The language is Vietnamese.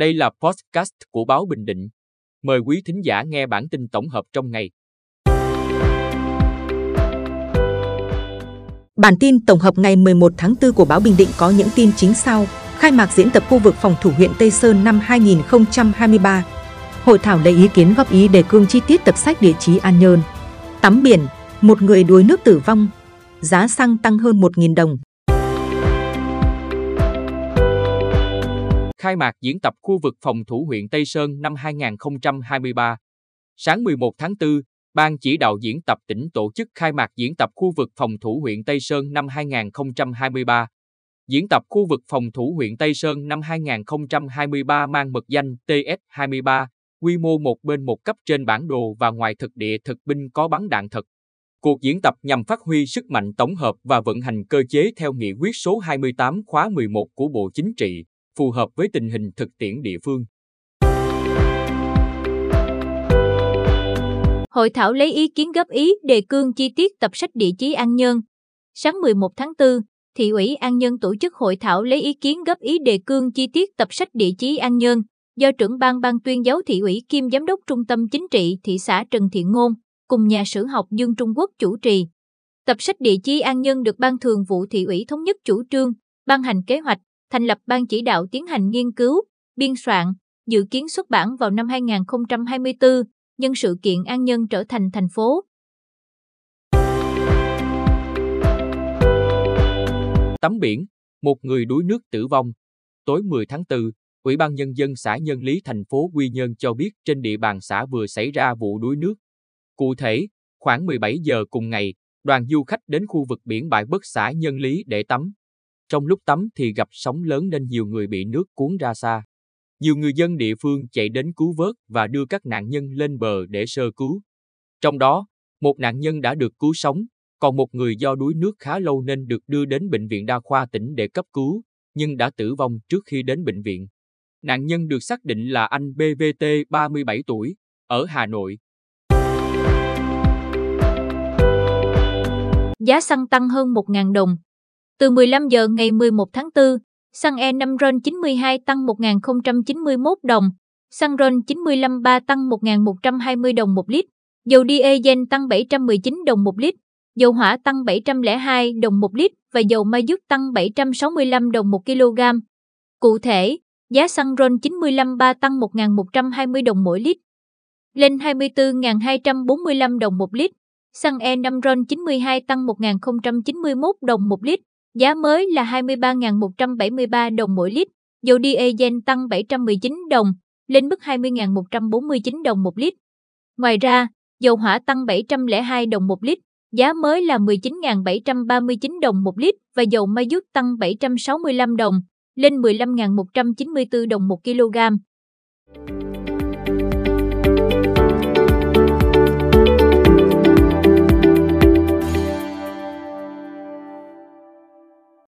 Đây là podcast của báo Bình Định. Mời quý thính giả nghe bản tin tổng hợp trong ngày. Bản tin tổng hợp ngày 11 tháng 4 của báo Bình Định có những tin chính sau. Khai mạc diễn tập khu vực phòng thủ huyện Tây Sơn năm 2023. Hội thảo lấy ý kiến góp ý đề cương chi tiết tập sách địa chí An Nhơn. Tắm biển, một người đuối nước tử vong. Giá xăng tăng hơn 1.000 đồng. Khai mạc diễn tập khu vực phòng thủ huyện Tây Sơn năm 2023. Sáng 11 tháng 4, Ban chỉ đạo diễn tập tỉnh tổ chức khai mạc diễn tập khu vực phòng thủ huyện Tây Sơn năm 2023. Diễn tập khu vực phòng thủ huyện Tây Sơn năm 2023 mang mật danh TS23, quy mô một bên một cấp trên bản đồ và ngoài thực địa thực binh có bắn đạn thật. Cuộc diễn tập nhằm phát huy sức mạnh tổng hợp và vận hành cơ chế theo nghị quyết số 28 khóa 11 của Bộ Chính trị, phù hợp với tình hình thực tiễn địa phương. Hội thảo lấy ý kiến góp ý đề cương chi tiết tập sách địa chí An Nhơn. Sáng 11 tháng 4, Thị ủy An Nhơn tổ chức hội thảo lấy ý kiến góp ý đề cương chi tiết tập sách địa chí An Nhơn do trưởng ban ban tuyên giáo thị ủy kiêm giám đốc trung tâm chính trị thị xã Trần Thiện Ngôn cùng nhà sử học Dương Trung Quốc chủ trì. Tập sách địa chí An Nhân được Ban Thường vụ Thị ủy thống nhất chủ trương, ban hành kế hoạch, thành lập ban chỉ đạo tiến hành nghiên cứu, biên soạn, dự kiến xuất bản vào năm 2024, nhân sự kiện An Nhân trở thành thành phố. Tắm biển, một người đuối nước tử vong. Tối 10 tháng 4, Ủy ban Nhân dân xã Nhân Lý thành phố Quy Nhơn cho biết trên địa bàn xã vừa xảy ra vụ đuối nước. Cụ thể, khoảng 17 giờ cùng ngày, đoàn du khách đến khu vực biển bãi Bất xã Nhân Lý để tắm. Trong lúc tắm thì gặp sóng lớn nên nhiều người bị nước cuốn ra xa. Nhiều người dân địa phương chạy đến cứu vớt và đưa các nạn nhân lên bờ để sơ cứu. Trong đó, một nạn nhân đã được cứu sống, còn một người do đuối nước khá lâu nên được đưa đến bệnh viện đa khoa tỉnh để cấp cứu, nhưng đã tử vong trước khi đến bệnh viện. Nạn nhân được xác định là anh BVT 37 tuổi, ở Hà Nội. Giá xăng tăng hơn 1.000 đồng. Từ 15 giờ ngày 11 tháng 4, xăng E5 RON 92 tăng 1.091 đồng, xăng RON 95 3 tăng 1.120 đồng một lít, dầu diesel tăng 719 đồng một lít, dầu hỏa tăng 702 đồng một lít và dầu ma dứt tăng 765 đồng một kg. Cụ thể, giá xăng RON 95 3 tăng 1.120 đồng mỗi lít, lên 24.245 đồng một lít. Xăng E5 RON 92 tăng 1.091 đồng một lít, giá mới là 23.173 đồng mỗi lít. Dầu diesel tăng 719 đồng, lên mức 20.149 đồng một lít. Ngoài ra, dầu hỏa tăng 702 đồng một lít, giá mới là 19.739 đồng một lít và dầu ma dút tăng 765 đồng, lên 15.194 đồng một kg.